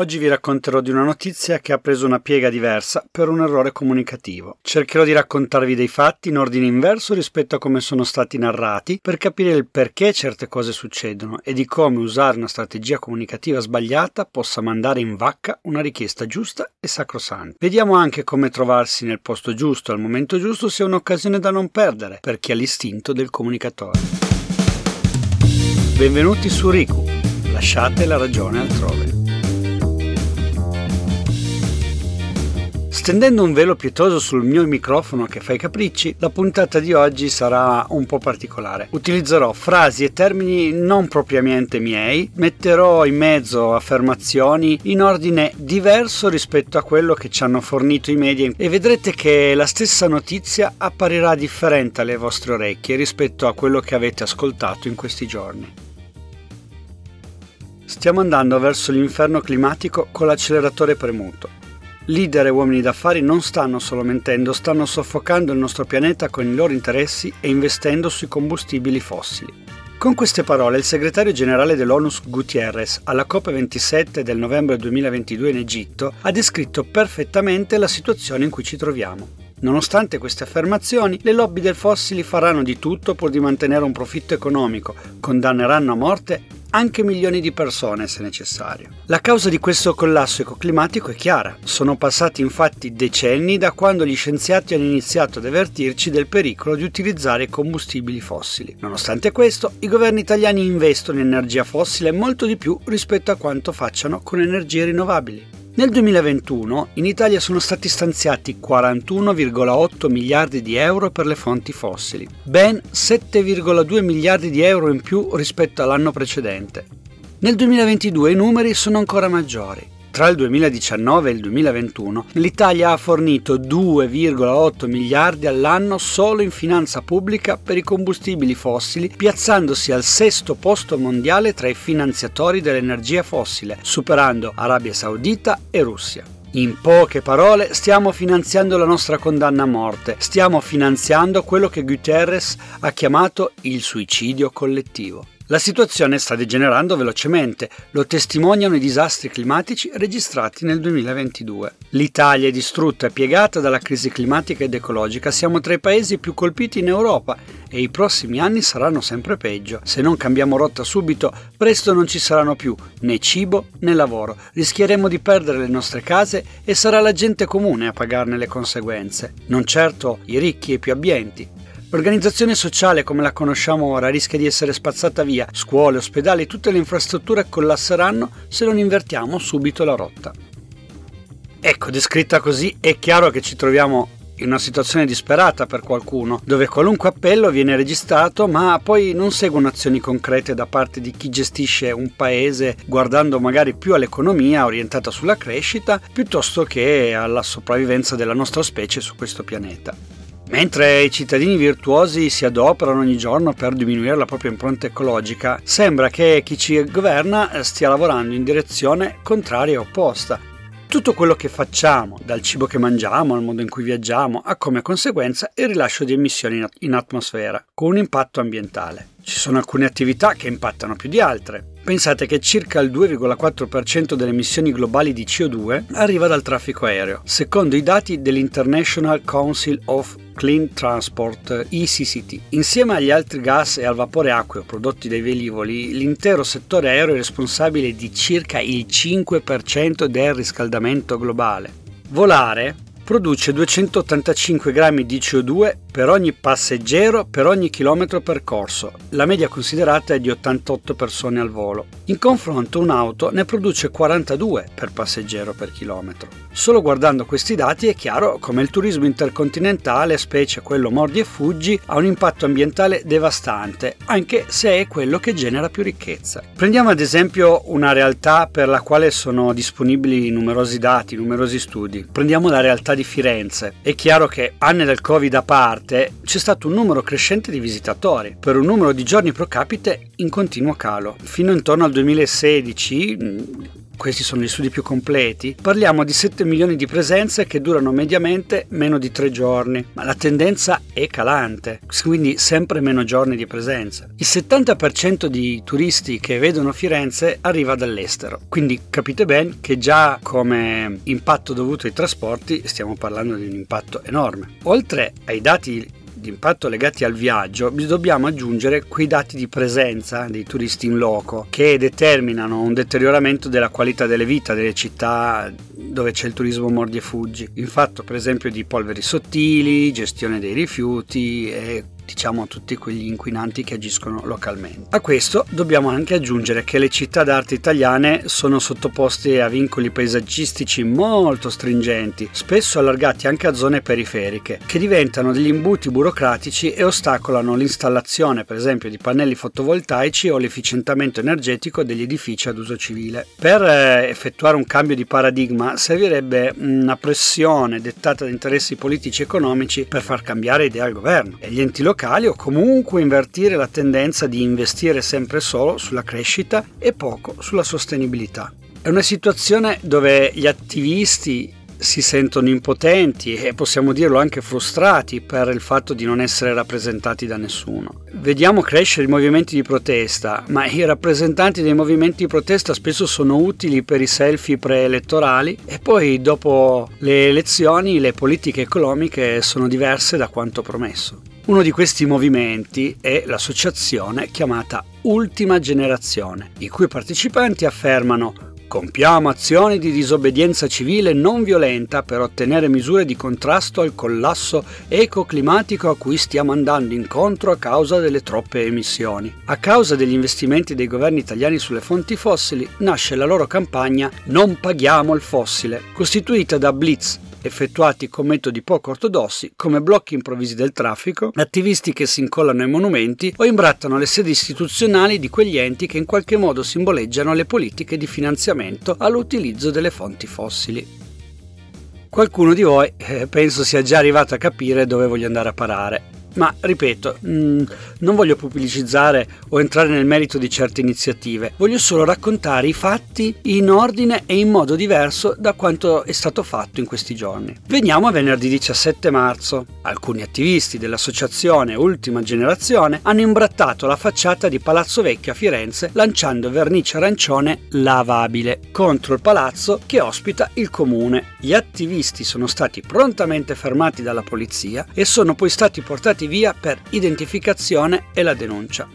Oggi vi racconterò di una notizia che ha preso una piega diversa per un errore comunicativo. Cercherò di raccontarvi dei fatti in ordine inverso rispetto a come sono stati narrati per capire il perché certe cose succedono e di come usare una strategia comunicativa sbagliata possa mandare in vacca una richiesta giusta e sacrosanta. Vediamo anche come trovarsi nel posto giusto al momento giusto sia un'occasione da non perdere per chi ha l'istinto del comunicatore. Benvenuti su Riku. Lasciate la ragione altrove. Stendendo un velo pietoso sul mio microfono che fa i capricci, la puntata di oggi sarà un po' particolare. Utilizzerò frasi e termini non propriamente miei, metterò in mezzo affermazioni in ordine diverso rispetto a quello che ci hanno fornito i media e vedrete che la stessa notizia apparirà differente alle vostre orecchie rispetto a quello che avete ascoltato in questi giorni. Stiamo andando verso l'inferno climatico con l'acceleratore premuto. Leader e uomini d'affari non stanno solo mentendo, stanno soffocando il nostro pianeta con i loro interessi e investendo sui combustibili fossili. Con queste parole il segretario generale dell'ONUS Gutierrez alla COP27 del novembre 2022 in Egitto ha descritto perfettamente la situazione in cui ci troviamo. Nonostante queste affermazioni, le lobby del fossili faranno di tutto pur di mantenere un profitto economico, condanneranno a morte anche milioni di persone se necessario. La causa di questo collasso ecoclimatico è chiara. Sono passati infatti decenni da quando gli scienziati hanno iniziato ad avvertirci del pericolo di utilizzare combustibili fossili. Nonostante questo, i governi italiani investono in energia fossile molto di più rispetto a quanto facciano con energie rinnovabili. Nel 2021 in Italia sono stati stanziati 41,8 miliardi di euro per le fonti fossili, ben 7,2 miliardi di euro in più rispetto all'anno precedente. Nel 2022 i numeri sono ancora maggiori. Tra il 2019 e il 2021 l'Italia ha fornito 2,8 miliardi all'anno solo in finanza pubblica per i combustibili fossili, piazzandosi al sesto posto mondiale tra i finanziatori dell'energia fossile, superando Arabia Saudita e Russia. In poche parole, stiamo finanziando la nostra condanna a morte, stiamo finanziando quello che Guterres ha chiamato il suicidio collettivo. La situazione sta degenerando velocemente, lo testimoniano i disastri climatici registrati nel 2022. L'Italia è distrutta e piegata dalla crisi climatica ed ecologica, siamo tra i paesi più colpiti in Europa e i prossimi anni saranno sempre peggio. Se non cambiamo rotta subito, presto non ci saranno più né cibo né lavoro, rischieremo di perdere le nostre case e sarà la gente comune a pagarne le conseguenze, non certo i ricchi e i più abbienti. L'organizzazione sociale come la conosciamo ora rischia di essere spazzata via, scuole, ospedali, tutte le infrastrutture collasseranno se non invertiamo subito la rotta. Ecco, descritta così è chiaro che ci troviamo in una situazione disperata per qualcuno, dove qualunque appello viene registrato ma poi non seguono azioni concrete da parte di chi gestisce un paese guardando magari più all'economia orientata sulla crescita piuttosto che alla sopravvivenza della nostra specie su questo pianeta. Mentre i cittadini virtuosi si adoperano ogni giorno per diminuire la propria impronta ecologica, sembra che chi ci governa stia lavorando in direzione contraria e opposta. Tutto quello che facciamo, dal cibo che mangiamo al modo in cui viaggiamo, ha come conseguenza il rilascio di emissioni in atmosfera, con un impatto ambientale. Ci sono alcune attività che impattano più di altre. Pensate che circa il 2,4% delle emissioni globali di CO2 arriva dal traffico aereo, secondo i dati dell'International Council of Clean Transport ICCT. Insieme agli altri gas e al vapore acqueo prodotti dai velivoli, l'intero settore aereo è responsabile di circa il 5% del riscaldamento globale. Volare produce 285 grammi di CO2 per ogni passeggero per ogni chilometro percorso. La media considerata è di 88 persone al volo. In confronto un'auto ne produce 42 per passeggero per chilometro. Solo guardando questi dati è chiaro come il turismo intercontinentale, specie quello mordi e fuggi, ha un impatto ambientale devastante, anche se è quello che genera più ricchezza. Prendiamo ad esempio una realtà per la quale sono disponibili numerosi dati, numerosi studi. Prendiamo la realtà di Firenze. È chiaro che anni del Covid a parte, parte c'è stato un numero crescente di visitatori, per un numero di giorni pro capite in continuo calo. Fino intorno al 2016 questi sono gli studi più completi, parliamo di 7 milioni di presenze che durano mediamente meno di 3 giorni, ma la tendenza è calante, quindi sempre meno giorni di presenza. Il 70% di turisti che vedono Firenze arriva dall'estero, quindi capite bene che già come impatto dovuto ai trasporti stiamo parlando di un impatto enorme. Oltre ai dati di impatto legati al viaggio, dobbiamo aggiungere quei dati di presenza dei turisti in loco che determinano un deterioramento della qualità delle vita delle città dove c'è il turismo mordi e fuggi. Il fatto per esempio di polveri sottili, gestione dei rifiuti e diciamo tutti quegli inquinanti che agiscono localmente. A questo dobbiamo anche aggiungere che le città d'arte italiane sono sottoposte a vincoli paesaggistici molto stringenti, spesso allargati anche a zone periferiche, che diventano degli imbuti burocratici e ostacolano l'installazione per esempio di pannelli fotovoltaici o l'efficientamento energetico degli edifici ad uso civile. Per eh, effettuare un cambio di paradigma servirebbe una pressione dettata da interessi politici e economici per far cambiare idea al governo e gli enti locali locali o comunque invertire la tendenza di investire sempre solo sulla crescita e poco sulla sostenibilità. È una situazione dove gli attivisti si sentono impotenti e possiamo dirlo anche frustrati per il fatto di non essere rappresentati da nessuno. Vediamo crescere i movimenti di protesta, ma i rappresentanti dei movimenti di protesta spesso sono utili per i selfie preelettorali e poi dopo le elezioni le politiche economiche sono diverse da quanto promesso. Uno di questi movimenti è l'associazione chiamata Ultima Generazione, i cui partecipanti affermano Compiamo azioni di disobbedienza civile non violenta per ottenere misure di contrasto al collasso ecoclimatico a cui stiamo andando incontro a causa delle troppe emissioni. A causa degli investimenti dei governi italiani sulle fonti fossili nasce la loro campagna Non paghiamo il fossile, costituita da blitz, effettuati con metodi poco ortodossi come blocchi improvvisi del traffico, attivisti che si incollano ai monumenti o imbrattano le sedi istituzionali di quegli enti che in qualche modo simboleggiano le politiche di finanziamento all'utilizzo delle fonti fossili. Qualcuno di voi eh, penso sia già arrivato a capire dove voglio andare a parare. Ma ripeto, mh, mm, non voglio pubblicizzare o entrare nel merito di certe iniziative, voglio solo raccontare i fatti in ordine e in modo diverso da quanto è stato fatto in questi giorni. Veniamo a venerdì 17 marzo. Alcuni attivisti dell'associazione Ultima Generazione hanno imbrattato la facciata di Palazzo Vecchio a Firenze lanciando vernice arancione lavabile contro il palazzo che ospita il comune. Gli attivisti sono stati prontamente fermati dalla polizia e sono poi stati portati portati via per identificazione e la denuncia.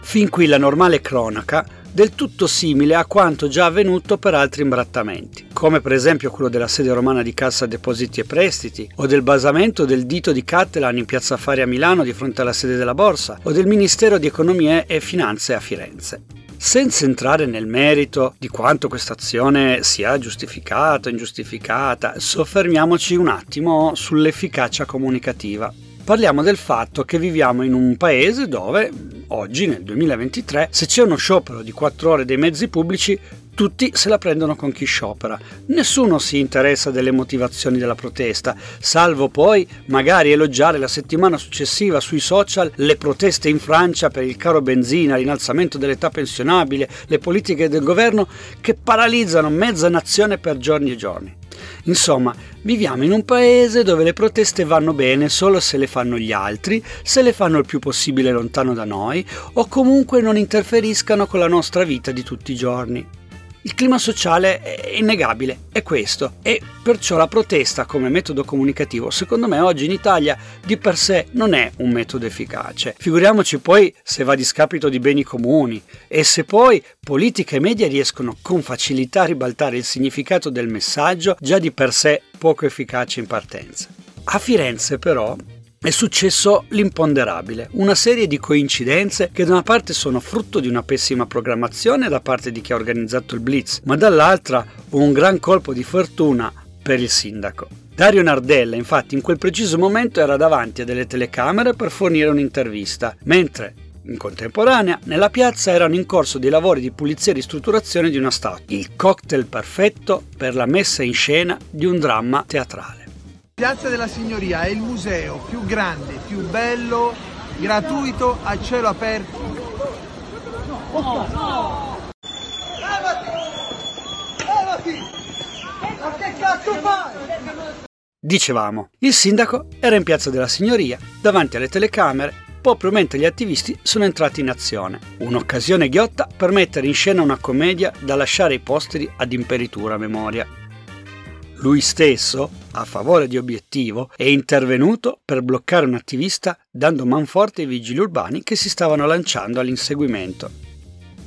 Fin qui la normale cronaca, del tutto simile a quanto già avvenuto per altri imbrattamenti, come per esempio quello della sede romana di Cassa Depositi e Prestiti, o del basamento del dito di Cattelan in piazza Fari a Milano di fronte alla sede della Borsa, o del Ministero di Economia e Finanze a Firenze. Senza entrare nel merito di quanto questa azione sia giustificata o ingiustificata, soffermiamoci un attimo sull'efficacia comunicativa parliamo del fatto che viviamo in un paese dove oggi, nel 2023, se c'è uno sciopero di 4 ore dei mezzi pubblici, tutti se la prendono con chi sciopera. Nessuno si interessa delle motivazioni della protesta, salvo poi magari elogiare la settimana successiva sui social le proteste in Francia per il caro benzina, l'innalzamento dell'età pensionabile, le politiche del governo che paralizzano mezza nazione per giorni e giorni. Insomma, viviamo in un paese dove le proteste vanno bene solo se le fanno gli altri, se le fanno il più possibile lontano da noi o comunque non interferiscano con la nostra vita di tutti i giorni. Il clima sociale è innegabile, è questo, e perciò la protesta come metodo comunicativo, secondo me oggi in Italia di per sé non è un metodo efficace. Figuriamoci poi se va a discapito di beni comuni e se poi politica e media riescono con facilità a ribaltare il significato del messaggio già di per sé poco efficace in partenza. A Firenze però è successo l'imponderabile, una serie di coincidenze che da una parte sono frutto di una pessima programmazione da parte di chi ha organizzato il blitz, ma dall'altra un gran colpo di fortuna per il sindaco. Dario Nardella infatti in quel preciso momento era davanti a delle telecamere per fornire un'intervista, mentre in contemporanea, nella piazza erano in corso dei lavori di pulizia e ristrutturazione di una statua, il cocktail perfetto per la messa in scena di un dramma teatrale. Piazza della Signoria è il museo più grande, più bello, gratuito, a cielo aperto. No, no. cazzo fai? Dicevamo, il sindaco era in piazza della Signoria, davanti alle telecamere, proprio mentre gli attivisti sono entrati in azione. Un'occasione ghiotta per mettere in scena una commedia da lasciare ai posteri ad imperitura memoria. Lui stesso, a favore di Obiettivo, è intervenuto per bloccare un attivista dando manforte ai vigili urbani che si stavano lanciando all'inseguimento.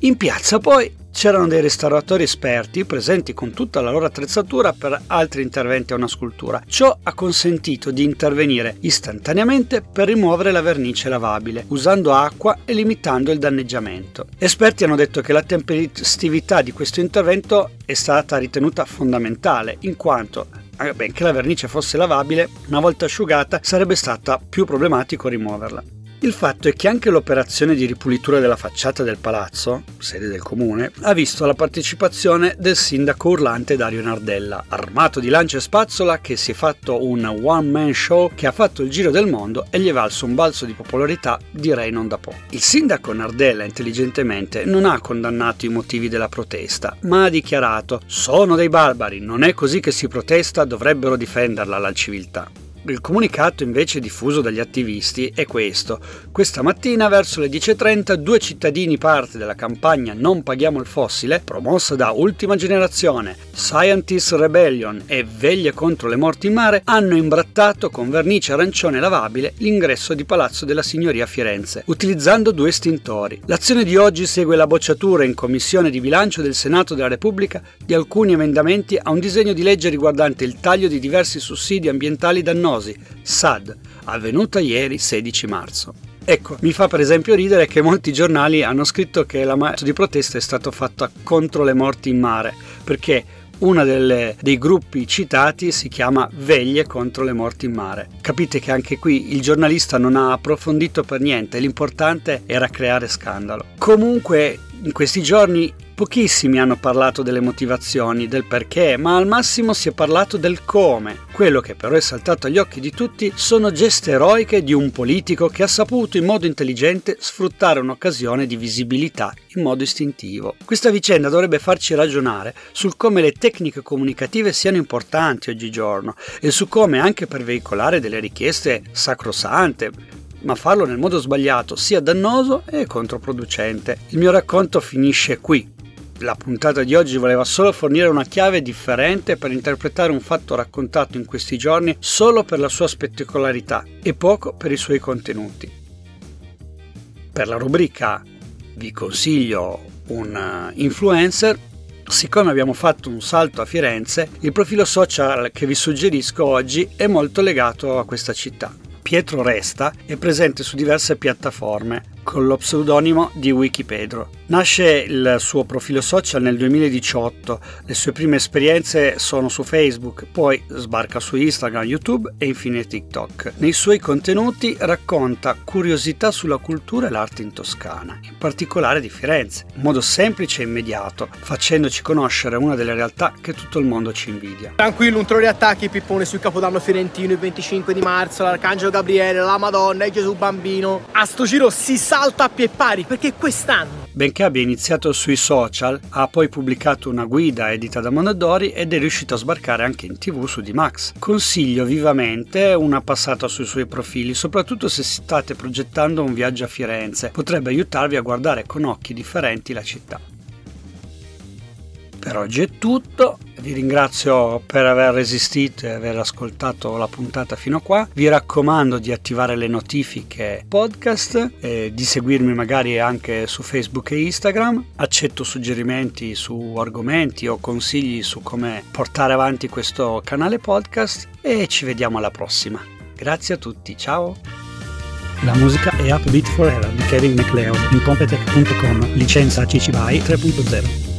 In piazza poi c'erano dei restauratori esperti presenti con tutta la loro attrezzatura per altri interventi a una scultura. Ciò ha consentito di intervenire istantaneamente per rimuovere la vernice lavabile, usando acqua e limitando il danneggiamento. Esperti hanno detto che la tempestività di questo intervento è stata ritenuta fondamentale, in quanto eh, benché la vernice fosse lavabile, una volta asciugata sarebbe stato più problematico rimuoverla. Il fatto è che anche l'operazione di ripulitura della facciata del palazzo, sede del comune, ha visto la partecipazione del sindaco urlante Dario Nardella, armato di lancia e spazzola che si è fatto un one-man show che ha fatto il giro del mondo e gli è valso un balzo di popolarità direi non da poco. Il sindaco Nardella intelligentemente non ha condannato i motivi della protesta, ma ha dichiarato sono dei barbari, non è così che si protesta, dovrebbero difenderla la civiltà. Il comunicato invece diffuso dagli attivisti è questo. Questa mattina verso le 10.30 due cittadini parte della campagna Non paghiamo il fossile, promossa da Ultima Generazione, Scientist Rebellion e Veglie contro le morti in mare, hanno imbrattato con vernice arancione lavabile l'ingresso di Palazzo della Signoria a Firenze, utilizzando due estintori. L'azione di oggi segue la bocciatura in Commissione di bilancio del Senato della Repubblica di alcuni emendamenti a un disegno di legge riguardante il taglio di diversi sussidi ambientali dannosi diagnosi SAD, avvenuta ieri 16 marzo. Ecco, mi fa per esempio ridere che molti giornali hanno scritto che la marcia di protesta è stata fatta contro le morti in mare, perché uno dei gruppi citati si chiama Veglie contro le morti in mare. Capite che anche qui il giornalista non ha approfondito per niente, l'importante era creare scandalo. Comunque in questi giorni Pochissimi hanno parlato delle motivazioni, del perché, ma al massimo si è parlato del come. Quello che però è saltato agli occhi di tutti sono geste eroiche di un politico che ha saputo in modo intelligente sfruttare un'occasione di visibilità in modo istintivo. Questa vicenda dovrebbe farci ragionare sul come le tecniche comunicative siano importanti oggigiorno e su come anche per veicolare delle richieste sacrosante, ma farlo nel modo sbagliato sia dannoso e controproducente. Il mio racconto finisce qui, la puntata di oggi voleva solo fornire una chiave differente per interpretare un fatto raccontato in questi giorni solo per la sua spettacolarità e poco per i suoi contenuti. Per la rubrica vi consiglio un eh, influencer Siccome abbiamo fatto un salto a Firenze, il profilo social che vi suggerisco oggi è molto legato a questa città. Pietro Resta è presente su diverse piattaforme con lo pseudonimo di Wikipedro. Nasce il suo profilo social nel 2018, le sue prime esperienze sono su Facebook, poi sbarca su Instagram, YouTube e infine TikTok. Nei suoi contenuti racconta curiosità sulla cultura e l'arte in Toscana, in particolare di Firenze, in modo semplice e immediato, facendoci conoscere una delle realtà che tutto il mondo ci invidia. Tranquillo, un trono di attacchi, Pippone sul Capodanno Fiorentino il 25 di marzo, l'Arcangelo Gabriele, la Madonna e Gesù Bambino. A sto giro si salta a pie pari perché quest'anno Benché abbia iniziato sui social, ha poi pubblicato una guida edita da Mondadori ed è riuscito a sbarcare anche in tv su D-Max. Consiglio vivamente una passata sui suoi profili, soprattutto se state progettando un viaggio a Firenze. Potrebbe aiutarvi a guardare con occhi differenti la città. Per oggi è tutto, vi ringrazio per aver resistito e aver ascoltato la puntata fino a qua. Vi raccomando di attivare le notifiche podcast e di seguirmi magari anche su Facebook e Instagram. Accetto suggerimenti su argomenti o consigli su come portare avanti questo canale podcast e ci vediamo alla prossima. Grazie a tutti, ciao! La musica è Upbeat Forever di Kevin MacLeod in Competech.com, licenza CC BY 3.0.